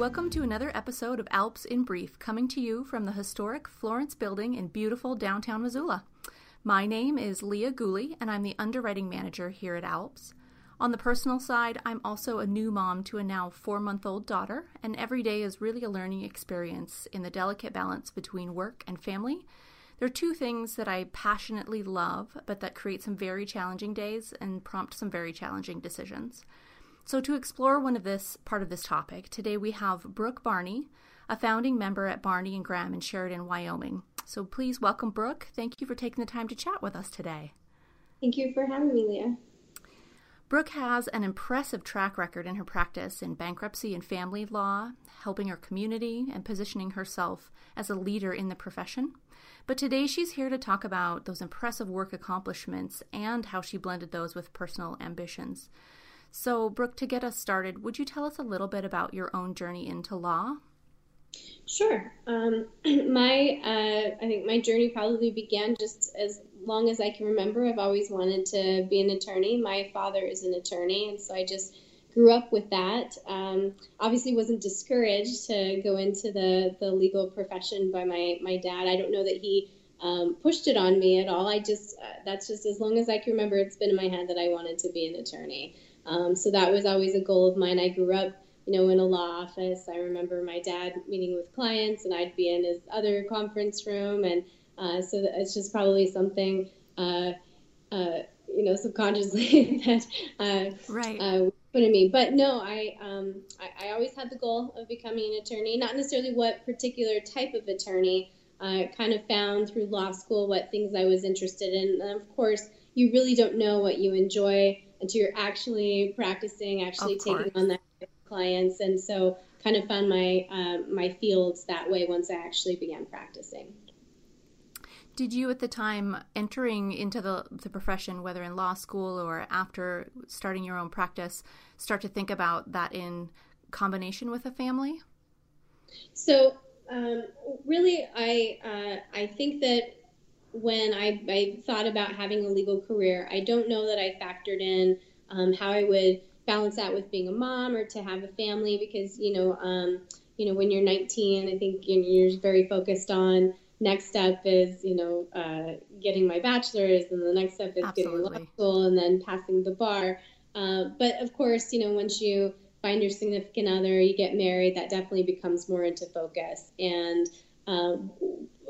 Welcome to another episode of Alps in Brief, coming to you from the historic Florence Building in beautiful downtown Missoula. My name is Leah Gooley, and I'm the underwriting manager here at Alps. On the personal side, I'm also a new mom to a now four month old daughter, and every day is really a learning experience in the delicate balance between work and family. There are two things that I passionately love, but that create some very challenging days and prompt some very challenging decisions. So, to explore one of this part of this topic, today we have Brooke Barney, a founding member at Barney and Graham in Sheridan, Wyoming. So, please welcome Brooke. Thank you for taking the time to chat with us today. Thank you for having me, Leah. Brooke has an impressive track record in her practice in bankruptcy and family law, helping her community and positioning herself as a leader in the profession. But today she's here to talk about those impressive work accomplishments and how she blended those with personal ambitions. So, Brooke, to get us started, would you tell us a little bit about your own journey into law? Sure. Um, my, uh, I think my journey probably began just as long as I can remember. I've always wanted to be an attorney. My father is an attorney, and so I just grew up with that. Um, obviously, wasn't discouraged to go into the the legal profession by my my dad. I don't know that he um, pushed it on me at all. I just uh, that's just as long as I can remember, it's been in my head that I wanted to be an attorney. Um, so that was always a goal of mine. I grew up, you know, in a law office. I remember my dad meeting with clients, and I'd be in his other conference room, and uh, so it's just probably something, uh, uh, you know, subconsciously that uh, right. Uh, put in me. But no, I, um, I, I always had the goal of becoming an attorney. Not necessarily what particular type of attorney. I kind of found through law school what things I was interested in. And of course, you really don't know what you enjoy until you're actually practicing, actually taking on that clients, and so kind of found my uh, my fields that way once I actually began practicing. Did you at the time entering into the, the profession, whether in law school or after starting your own practice, start to think about that in combination with a family? So um, really, I uh, I think that when I, I thought about having a legal career, I don't know that I factored in um, how I would balance that with being a mom or to have a family because you know um, you know when you're 19, I think you're very focused on next step is you know uh, getting my bachelor's and the next step is Absolutely. getting law school and then passing the bar. Uh, but of course, you know once you find your significant other, you get married, that definitely becomes more into focus and um,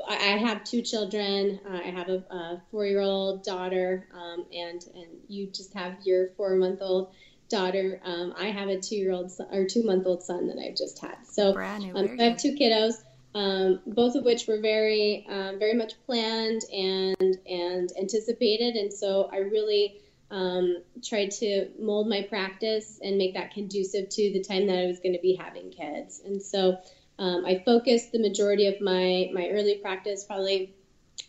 I have two children. I have a, a four-year-old daughter, um, and and you just have your four-month-old daughter. Um, I have a two-year-old son, or two-month-old son that I've just had. So, new, um, I have two kiddos, um, both of which were very um, very much planned and and anticipated, and so I really. Um, tried to mold my practice and make that conducive to the time that I was going to be having kids. And so um, I focused the majority of my, my early practice, probably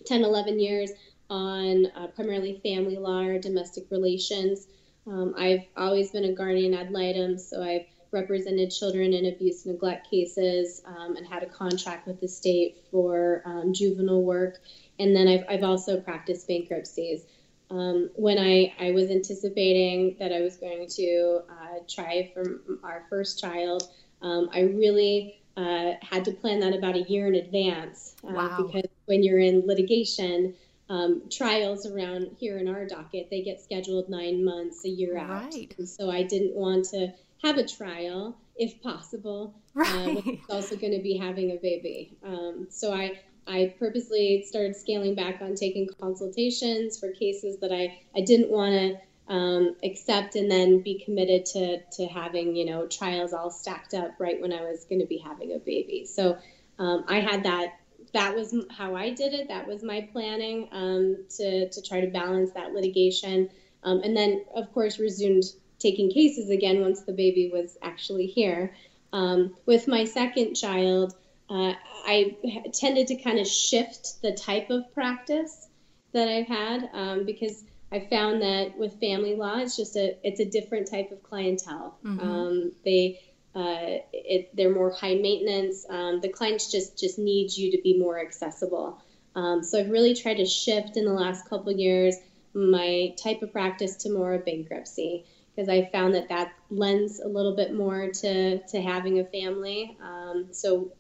10, 11 years, on uh, primarily family law or domestic relations. Um, I've always been a guardian ad litem, so I've represented children in abuse neglect cases um, and had a contract with the state for um, juvenile work. And then I've, I've also practiced bankruptcies. Um, when I, I was anticipating that I was going to uh, try for our first child, um, I really uh, had to plan that about a year in advance uh, wow. because when you're in litigation, um, trials around here in our docket, they get scheduled nine months, a year out. And so I didn't want to have a trial if possible. Right. Uh, also going to be having a baby. Um, so I, I purposely started scaling back on taking consultations for cases that I, I didn't want to um, accept and then be committed to to having you know trials all stacked up right when I was going to be having a baby. So um, I had that. That was how I did it. That was my planning um, to to try to balance that litigation, um, and then of course resumed taking cases again once the baby was actually here. Um, with my second child, uh, I tended to kind of shift the type of practice that I've had um, because I found that with family law, it's just a it's a different type of clientele. Mm-hmm. Um, they uh, it, they're more high maintenance. Um, the clients just just need you to be more accessible. Um, so I've really tried to shift in the last couple years my type of practice to more of bankruptcy. because I found that that lends a little bit more to to having a family. Um, so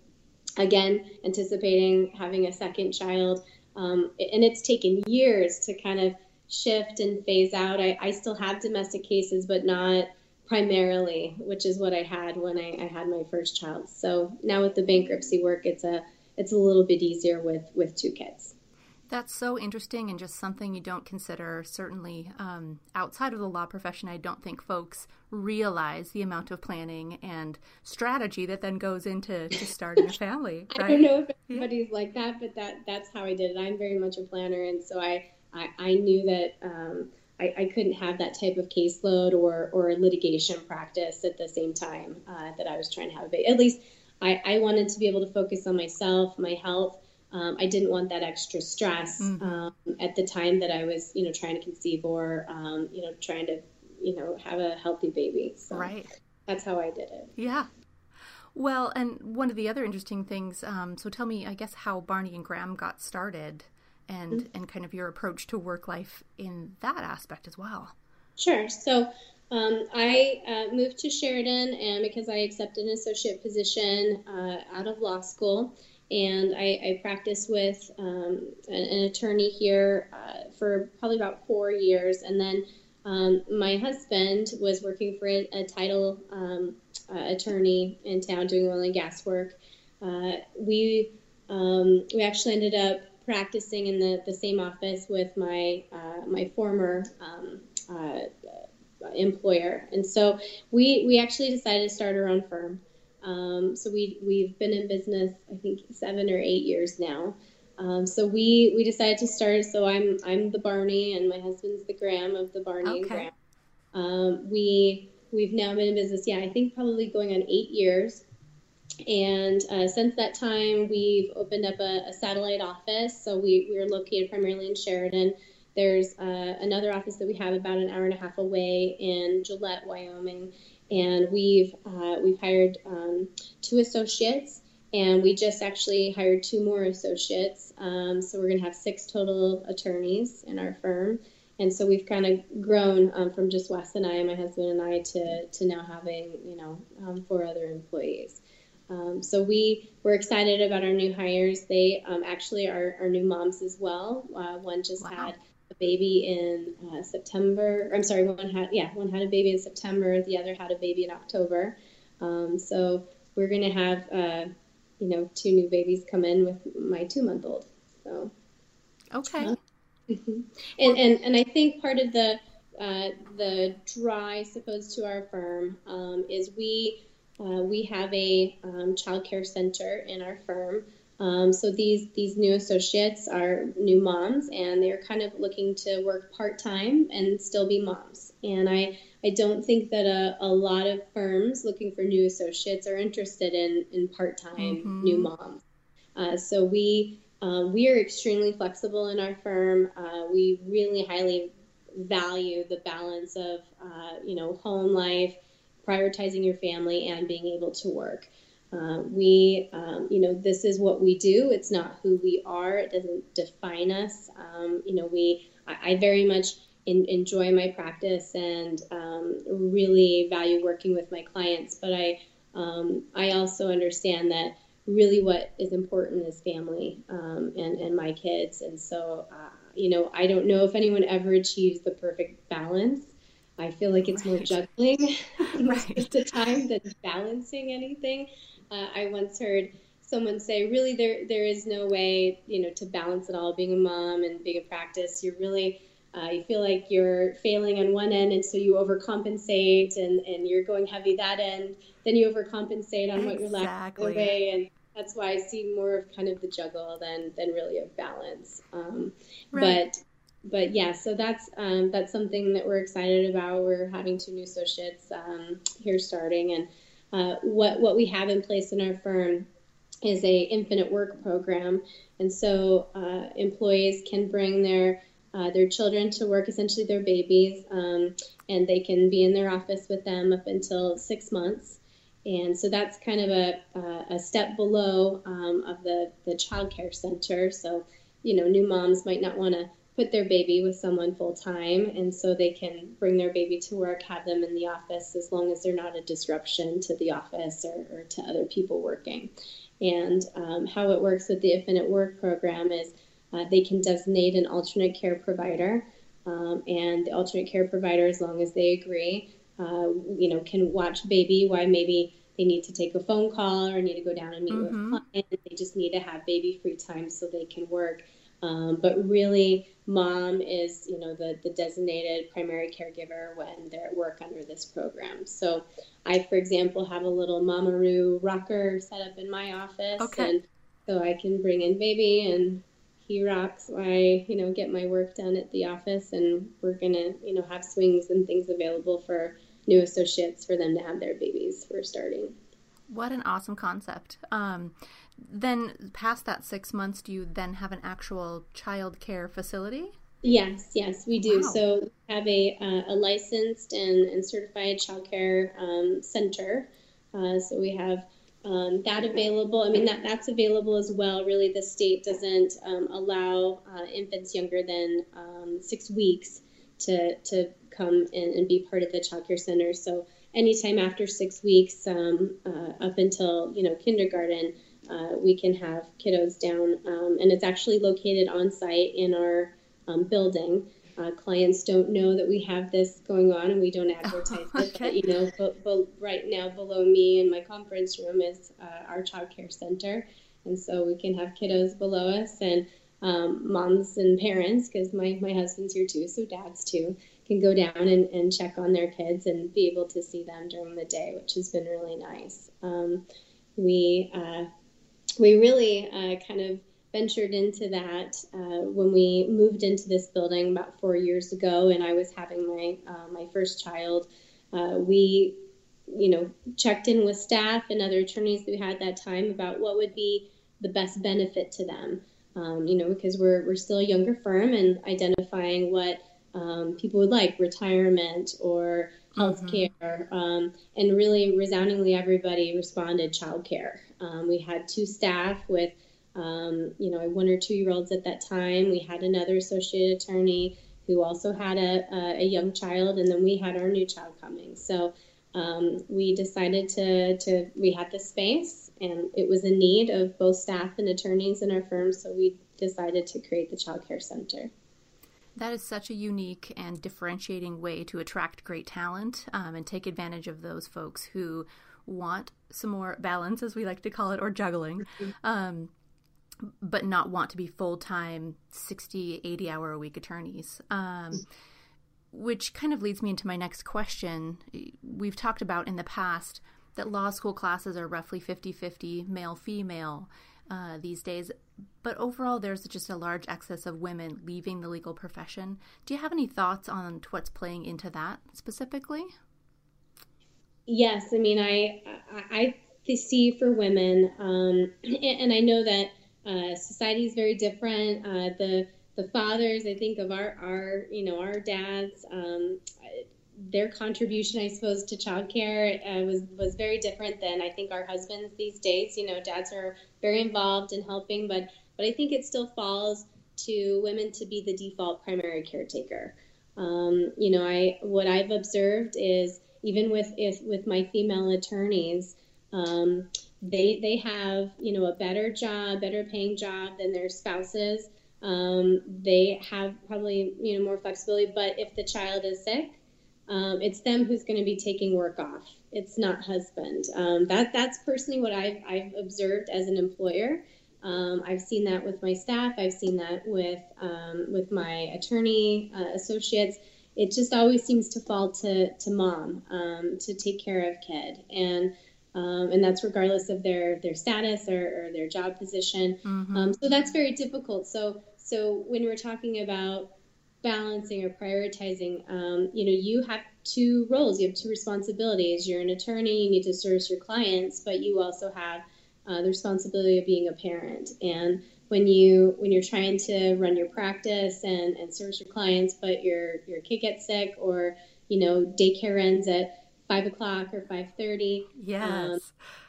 again, anticipating having a second child, um, and it's taken years to kind of shift and phase out. I, I still have domestic cases, but not primarily, which is what I had when I, I had my first child. So now with the bankruptcy work, it's a it's a little bit easier with with two kids. That's so interesting and just something you don't consider. Certainly, um, outside of the law profession, I don't think folks realize the amount of planning and strategy that then goes into to starting a family. Right? I don't know if everybody's yeah. like that, but that that's how I did it. I'm very much a planner, and so I I, I knew that um, I, I, couldn't have that type of caseload or or litigation practice at the same time uh, that I was trying to have a baby. At least I, I wanted to be able to focus on myself, my health um, I didn't want that extra stress mm-hmm. um, at the time that I was, you know, trying to conceive or, um, you know, trying to, you know, have a healthy baby. So right. That's how I did it. Yeah. Well, and one of the other interesting things. Um, so tell me, I guess, how Barney and Graham got started, and mm-hmm. and kind of your approach to work life in that aspect as well. Sure. So um, I uh, moved to Sheridan, and because I accepted an associate position uh, out of law school, and I, I practiced with um, an, an, attorney here uh, for probably about four years, and then um, my husband was working for a, a title um, uh, attorney in town doing oil and gas work. Uh, we um, we actually ended up practicing in the, the same office with my uh, my former um, uh, employer, and so we we actually decided to start our own firm. Um, so we we've been in business I think seven or eight years now. Um, so we we decided to start. So I'm I'm the Barney and my husband's the Graham of the Barney okay. and Graham. Um, we we've now been in business. Yeah, I think probably going on eight years. And uh, since that time, we've opened up a, a satellite office. So we, we are located primarily in Sheridan. There's uh, another office that we have about an hour and a half away in Gillette, Wyoming and we've uh, we've hired um, two associates, and we just actually hired two more associates. Um, so we're going to have six total attorneys in our firm, and so we've kind of grown um, from just Wes and I, my husband and I, to to now having you know um, four other employees. Um, so we we're excited about our new hires. They um, actually are, are new moms as well. Uh, one just wow. had a baby in uh, September. I'm sorry, one had yeah, one had a baby in September. The other had a baby in October. Um, so we're gonna have uh, you know two new babies come in with my two month old. So okay. And and and I think part of the uh, the draw, I suppose, to our firm um, is we uh, we have a um, child care center in our firm. Um, so these these new associates are new moms, and they're kind of looking to work part time and still be moms. And I I don't think that a, a lot of firms looking for new associates are interested in in part time mm-hmm. new moms. Uh, so we um, we are extremely flexible in our firm. Uh, we really highly value the balance of uh, you know home life, prioritizing your family, and being able to work. Uh, we, um, you know, this is what we do. It's not who we are. It doesn't define us. Um, you know, we, I, I very much in, enjoy my practice and um, really value working with my clients. But I, um, I also understand that really what is important is family um, and, and my kids. And so, uh, you know, I don't know if anyone ever achieves the perfect balance. I feel like it's right. more juggling right. of the time than balancing anything. Uh, I once heard someone say, really, there there is no way, you know, to balance it all. Being a mom and being a practice, you're really uh, you feel like you're failing on one end, and so you overcompensate, and, and you're going heavy that end. Then you overcompensate on what you're lacking away, and that's why I see more of kind of the juggle than than really a balance. Um, right. But but yeah, so that's um, that's something that we're excited about. We're having two new associates um, here starting, and uh, what what we have in place in our firm is a infant at work program, and so uh, employees can bring their uh, their children to work, essentially their babies, um, and they can be in their office with them up until six months. And so that's kind of a, a step below um, of the, the child care center. So, you know, new moms might not want to put their baby with someone full time, and so they can bring their baby to work, have them in the office as long as they're not a disruption to the office or, or to other people working. And um, how it works with the Infant at Work program is uh, they can designate an alternate care provider, um, and the alternate care provider, as long as they agree, uh, you know, can watch baby while maybe they need to take a phone call or need to go down and meet mm-hmm. with a client. They just need to have baby free time so they can work. Um, but really, mom is, you know, the, the designated primary caregiver when they're at work under this program. So I, for example, have a little Mamaroo rocker set up in my office. Okay. And so I can bring in baby and he rocks while I, you know, get my work done at the office. And we're going to, you know, have swings and things available for new associates for them to have their babies for starting. What an awesome concept. Um, then, past that six months, do you then have an actual child care facility? Yes, yes, we do. Wow. So we have a, uh, a licensed and, and certified child care um, center. Uh, so we have um, that available. I mean, that, that's available as well. Really, the state doesn't um, allow uh, infants younger than um, six weeks to, to come in and be part of the child care center. So anytime after six weeks um, uh, up until, you know, kindergarten, uh, we can have kiddos down, um, and it's actually located on site in our um, building. Uh, clients don't know that we have this going on, and we don't advertise oh, okay. it. But you know, but, but, right now below me in my conference room is uh, our child care center, and so we can have kiddos below us and um, moms and parents, because my my husband's here too, so dads too, can go down and, and check on their kids and be able to see them during the day, which has been really nice. Um, we uh, we really uh, kind of ventured into that uh, when we moved into this building about four years ago, and I was having my uh, my first child. Uh, we, you know, checked in with staff and other attorneys that we had that time about what would be the best benefit to them. Um, you know, because we're we're still a younger firm and identifying what um, people would like retirement or healthcare, mm-hmm. um, and really resoundingly everybody responded childcare. Um, we had two staff with, um, you know, one or two year olds at that time. We had another associate attorney who also had a, a, a young child, and then we had our new child coming. So um, we decided to, to, we had the space, and it was a need of both staff and attorneys in our firm, so we decided to create the Child Care Center. That is such a unique and differentiating way to attract great talent um, and take advantage of those folks who want some more balance, as we like to call it, or juggling, mm-hmm. um, but not want to be full time 60, 80 hour a week attorneys. Um, which kind of leads me into my next question. We've talked about in the past that law school classes are roughly 50 50 male female uh, these days. But overall, there's just a large excess of women leaving the legal profession. Do you have any thoughts on what's playing into that specifically? Yes, I mean, I I, I see for women, um, and I know that uh, society is very different. Uh, the the fathers, I think of our our you know our dads. Um, their contribution, I suppose, to childcare uh, was was very different than I think our husbands these days. You know, dads are very involved in helping, but but I think it still falls to women to be the default primary caretaker. Um, you know, I what I've observed is even with if with my female attorneys, um, they they have you know a better job, better paying job than their spouses. Um, they have probably you know more flexibility, but if the child is sick, um, it's them who's going to be taking work off. It's not husband. Um, that that's personally what I've I've observed as an employer. Um, I've seen that with my staff. I've seen that with um, with my attorney uh, associates. It just always seems to fall to to mom um, to take care of kid, and um, and that's regardless of their their status or, or their job position. Mm-hmm. so that's very difficult. So so when we're talking about balancing or prioritizing, um, you know, you have two roles, you have two responsibilities. You're an attorney, you need to service your clients, but you also have uh, the responsibility of being a parent. And when you when you're trying to run your practice and, and service your clients, but your your kid gets sick or you know daycare ends at five o'clock or five thirty. Yes. Um,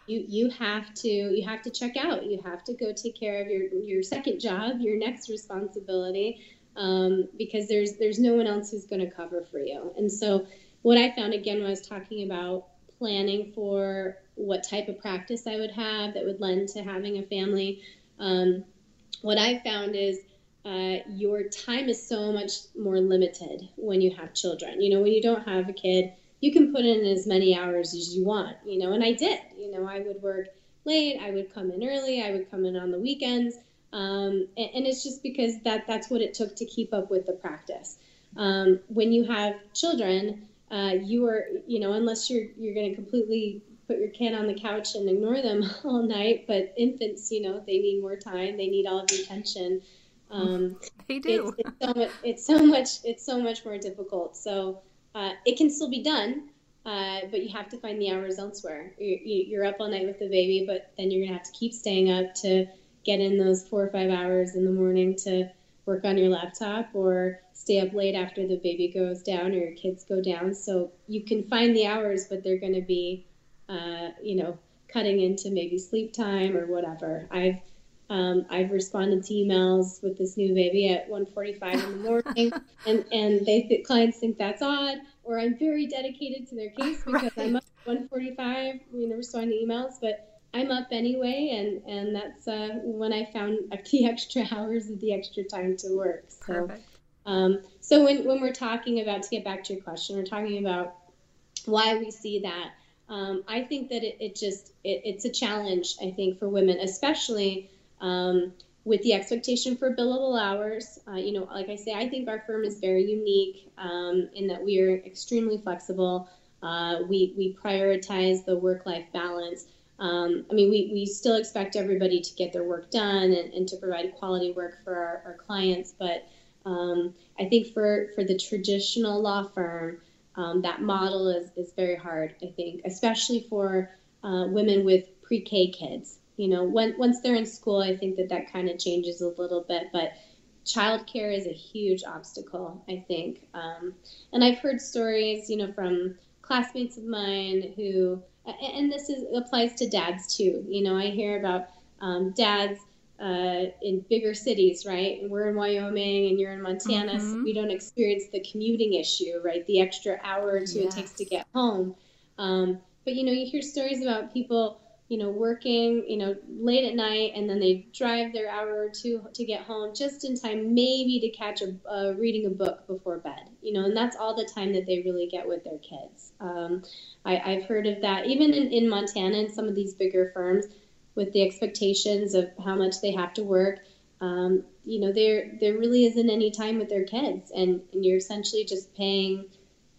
you you have to you have to check out. You have to go take care of your your second job, your next responsibility, um, because there's there's no one else who's going to cover for you. And so what I found again when I was talking about planning for what type of practice I would have that would lend to having a family, um, what I found is uh, your time is so much more limited when you have children. You know, when you don't have a kid, you can put in as many hours as you want. You know, and I did. You know, I would work late. I would come in early. I would come in on the weekends. Um, and, and, it's just because that that's what it took to keep up with the practice. Um, when you have children, uh, you are you know unless you're you're going to completely put your kid on the couch and ignore them all night. But infants, you know, they need more time. They need all of your attention. Um, they do. It's, it's, so much. It's so much. It's so much more difficult. So uh, it can still be done, uh, but you have to find the hours elsewhere. You're, you're up all night with the baby, but then you're gonna have to keep staying up to get in those four or five hours in the morning to work on your laptop or stay up late after the baby goes down or your kids go down. So you can find the hours, but they're going to be, uh, you know, cutting into maybe sleep time or whatever. I've um, I've responded to emails with this new baby at 1:45 in the morning, and and they th- clients think that's odd, or I'm very dedicated to their case because right. I'm up 1:45, you know, responding to emails, but I'm up anyway, and and that's uh, when I found the extra hours of the extra time to work. So, um, so when when we're talking about to get back to your question, we're talking about why we see that. Um, I think that it, it just it, it's a challenge. I think for women, especially um, with the expectation for billable hours. Uh, you know, like I say, I think our firm is very unique um, in that we are extremely flexible. Uh, we we prioritize the work life balance. Um, I mean, we, we still expect everybody to get their work done and, and to provide quality work for our, our clients. But um, I think for, for the traditional law firm, um, that model is, is very hard, I think, especially for uh, women with pre K kids. You know, when, once they're in school, I think that that kind of changes a little bit. But childcare is a huge obstacle, I think. Um, and I've heard stories, you know, from classmates of mine who and this is applies to dads too. You know, I hear about um, dads uh, in bigger cities, right? And we're in Wyoming and you're in Montana, mm-hmm. so we don't experience the commuting issue, right? The extra hour or two yes. it takes to get home. Um, but you know, you hear stories about people you know, working, you know, late at night, and then they drive their hour or two to get home just in time, maybe to catch a uh, reading a book before bed. You know, and that's all the time that they really get with their kids. Um, I, have heard of that, even in, in Montana and some of these bigger firms, with the expectations of how much they have to work. Um, you know, there there really isn't any time with their kids, and, and you're essentially just paying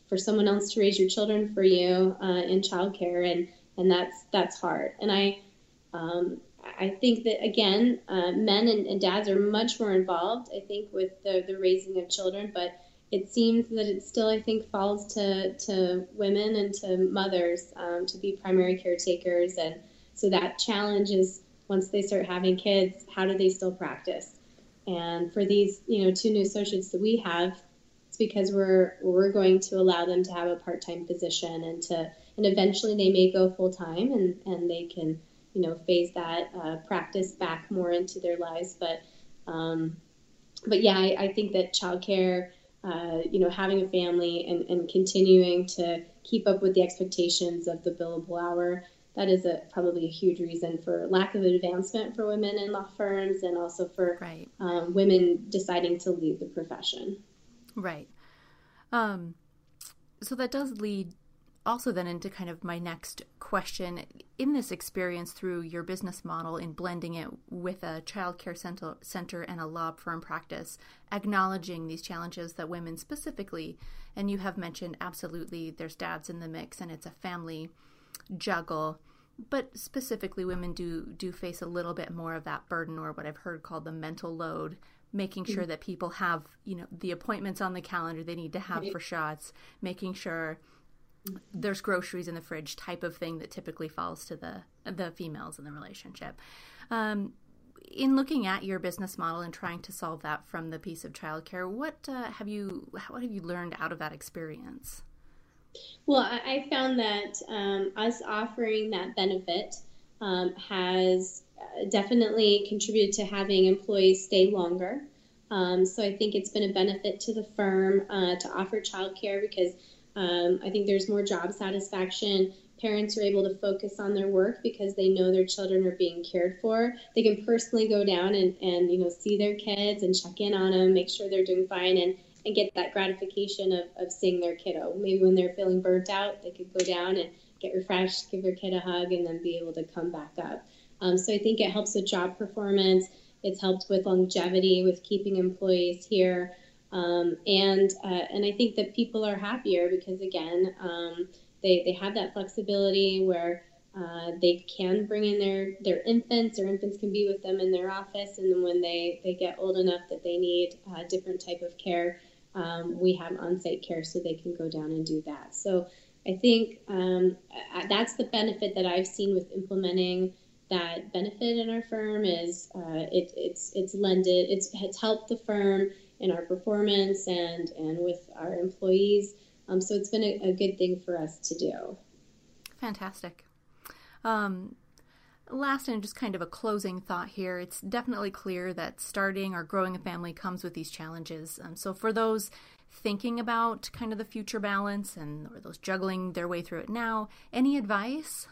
for someone else to raise your children for you uh, in childcare and and that's that's hard. And I um, I think that again, uh, men and, and, dads are much more involved. I think with the the raising of children, but it seems that it still I think falls to to women and to mothers um, to be primary caretakers, and so that challenge is once they start having kids, how do they still practice? And for these, you know, two new associates that we have, it's because we're we're going to allow them to have a part-time position and to and eventually they may go full time and and they can you know phase that uh, practice back more into their lives. But um, but yeah, I, I think that childcare. Uh, you know, having a family and, and continuing to keep up with the expectations of the billable hour that is a probably a huge reason for lack of advancement for women in law firms and also for right. um, women deciding to leave the profession. Right. Um, so that does lead also then into kind of my next question in this experience through your business model in blending it with a child care center, center and a law firm practice acknowledging these challenges that women specifically and you have mentioned absolutely there's dads in the mix and it's a family juggle but specifically women do do face a little bit more of that burden or what i've heard called the mental load making sure mm-hmm. that people have you know the appointments on the calendar they need to have for shots making sure there's groceries in the fridge type of thing that typically falls to the the females in the relationship. Um, in looking at your business model and trying to solve that from the piece of childcare, what uh, have you what have you learned out of that experience? Well, I found that um, us offering that benefit um, has uh, definitely contributed to having employees stay longer. Um, so I think it's been a benefit to the firm uh, to offer childcare because um, I think there's more job satisfaction. Parents are able to focus on their work because they know their children are being cared for. They can personally go down and, and you know see their kids and check in on them, make sure they're doing fine, and, and get that gratification of, of seeing their kiddo. Maybe when they're feeling burnt out, they could go down and get refreshed, give their kid a hug, and then be able to come back up. Um, so I think it helps with job performance. It's helped with longevity, with keeping employees here. Um, and uh, and I think that people are happier because again, um, they, they have that flexibility where uh, they can bring in their, their infants. or infants can be with them in their office, and then when they, they get old enough that they need a different type of care, um, we have on-site care so they can go down and do that. So I think um, that's the benefit that I've seen with implementing that benefit in our firm is uh, it, it's it's lended it's it's helped the firm in our performance and and with our employees. Um, so it's been a, a, good thing for us to do. Fantastic. Um, last and just kind of a closing thought here. It's definitely clear that starting or growing a family comes with these challenges. Um, so for those thinking about kind of the future balance and or those juggling their way through it now, any advice?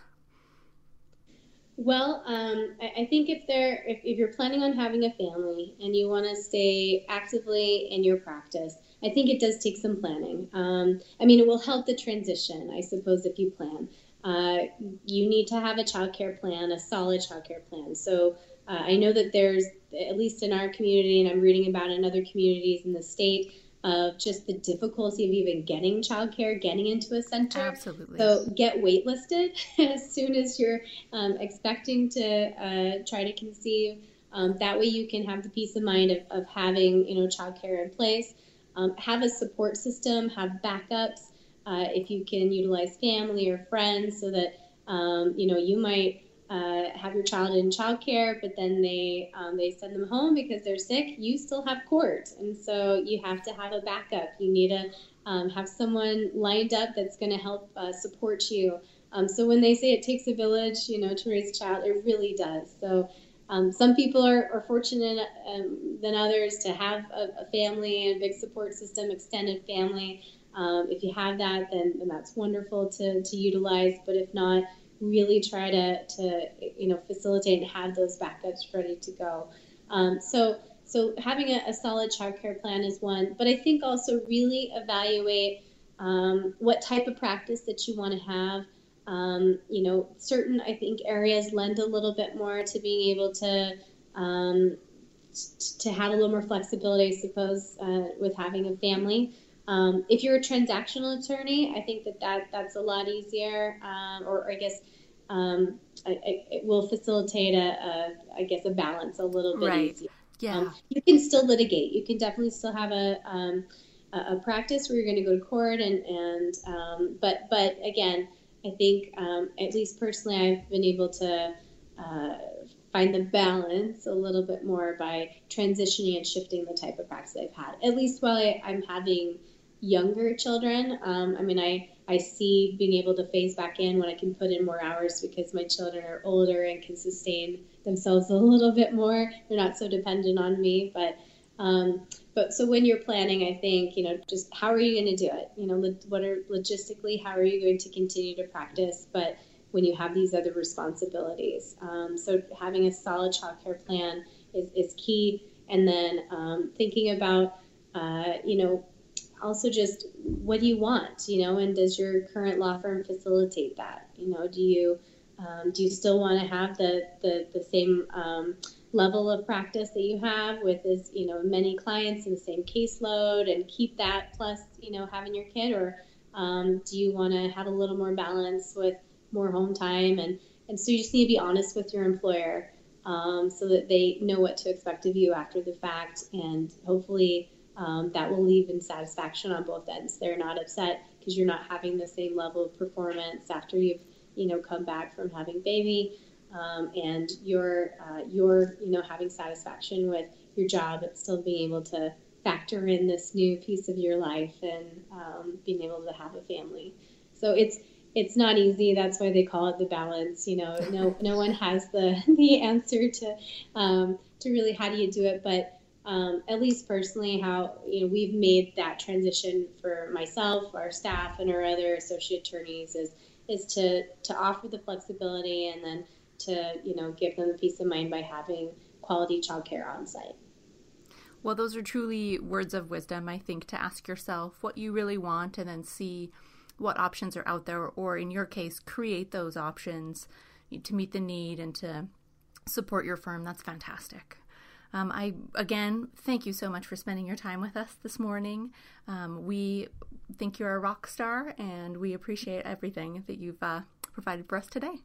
Well, um, I, I, think if they're if, if, you're planning on having a family and you want to stay actively in your practice, I think it does take some planning. Um, I mean, it will help the transition, I suppose, if you plan. Uh, you need to have a child care plan, a solid child care plan. So uh, I know that there's, at least in our community, and I'm reading about in other communities in the state, of just the difficulty of even getting childcare, getting into a center. Absolutely. So get waitlisted as soon as you're um, expecting to uh, try to conceive. Um, that way you can have the peace of mind of, of having you know childcare in place. Um, have a support system, have backups. Uh, if you can utilize family or friends, so that um, you know you might uh, have your child in childcare, but then they um, they send them home because they're sick, you still have court, and so you have to have a backup. You need to um, have someone lined up that's going to help uh, support you. Um, so when they say it takes a village, you know, to raise a child, it really does. So um, some people are, are fortunate um, than others to have a, a, family and a big support system, extended family. Um, if you have that, then, then that's wonderful to, to utilize. But if not, really try to, to you know facilitate and have those backups ready to go. Um, so so having a, a, solid childcare plan is one, but I think also really evaluate um, what type of practice that you want to have. Um, you know, certain I think areas lend a little bit more to being able to um, to have a little more flexibility, I suppose, uh, with having a family. Um, if you're a transactional attorney, I think that, that that's a lot easier, um, or, or, I guess um, I, I, it will facilitate a, a, I guess, a balance a little bit right. easier. Yeah. Um, you can still litigate. You can definitely still have a, um, a, practice where you're going to go to court, and and um, but but again, I think um, at least personally, I've been able to. Uh, find the balance a little bit more by transitioning and shifting the type of practice I've had. At least while I, am having younger children. Um, I mean, I, I see being able to phase back in when I can put in more hours because my children are older and can sustain themselves a little bit more. They're not so dependent on me. But um, but so when you're planning, I think you know just how are you going to do it? You know, what are logistically how are you going to continue to practice? But when you have these other responsibilities, um, so having a solid childcare plan is, is key. And then um, thinking about uh, you know also just what do you want, you know, and does your current law firm facilitate that? You know, do you um, do you still want to have the the, the same um, level of practice that you have with as you know many clients in the same caseload and keep that plus you know having your kid, or um, do you want to have a little more balance with more home time? And and so you just need to be honest with your employer um, so that they know what to expect of you after the fact. And hopefully um, that will leave in satisfaction on both ends. They're not upset because you're not having the same level of performance after you've you know come back from having baby, um, and you're uh, you're you know having satisfaction with your job and still being able to factor in this new piece of your life and um, being able to have a family. So it's it's not easy. That's why they call it the balance. You know, no no one has the the answer to um, to really how do you do it, but um, at least personally, how you know we've made that transition for myself, our staff, and our other associate attorneys is is to to offer the flexibility and then to you know give them the peace of mind by having quality childcare on site. Well, those are truly words of wisdom, I think, to ask yourself what you really want and then see what options are out there, or in your case, create those options to meet the need and to support your firm. That's fantastic. Um, I again thank you so much for spending your time with us this morning. Um, we think you're a rock star, and we appreciate everything that you've uh, provided for us today.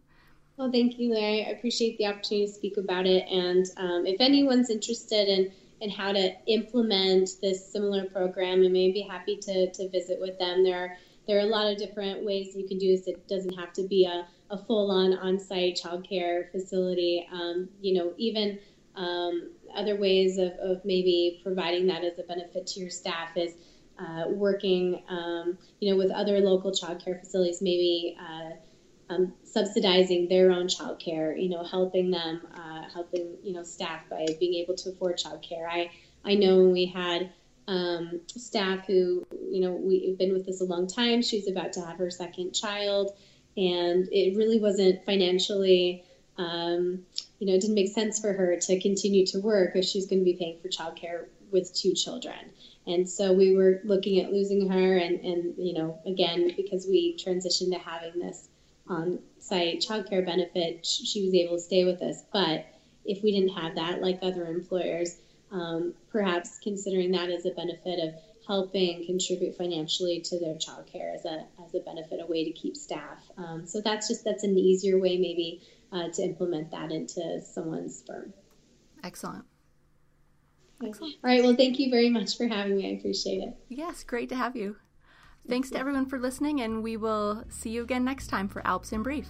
Well, thank you, Larry. I appreciate the opportunity to speak about it. And um, if anyone's interested in in how to implement this similar program, I may be happy to, to visit with them. There are there are a lot of different ways you can do this. It doesn't have to be a, a full on on site childcare facility. Um, you know, even um, other ways of, of maybe providing that as a benefit to your staff is uh, working, um, you know, with other local childcare facilities, maybe uh, um, subsidizing their own childcare, you know, helping them, uh, helping, you know, staff by being able to afford childcare. I, I know when we had um, staff who, you know, we've been with this a long time, she's about to have her second child, and it really wasn't financially um, you know, it didn't make sense for her to continue to work if she's going to be paying for childcare with two children. And so we were looking at losing her, and, and you know, again, because we transitioned to having this on site childcare benefit, she was able to stay with us. But if we didn't have that, like other employers, um, perhaps considering that as a benefit of helping contribute financially to their childcare as a as a benefit, a way to keep staff. Um, so that's just that's an easier way maybe uh, to implement that into someone's firm. Excellent. Excellent. All right. Well, thank you very much for having me. I appreciate it. Yes, great to have you. Thanks to everyone for listening, and we will see you again next time for Alps in Brief.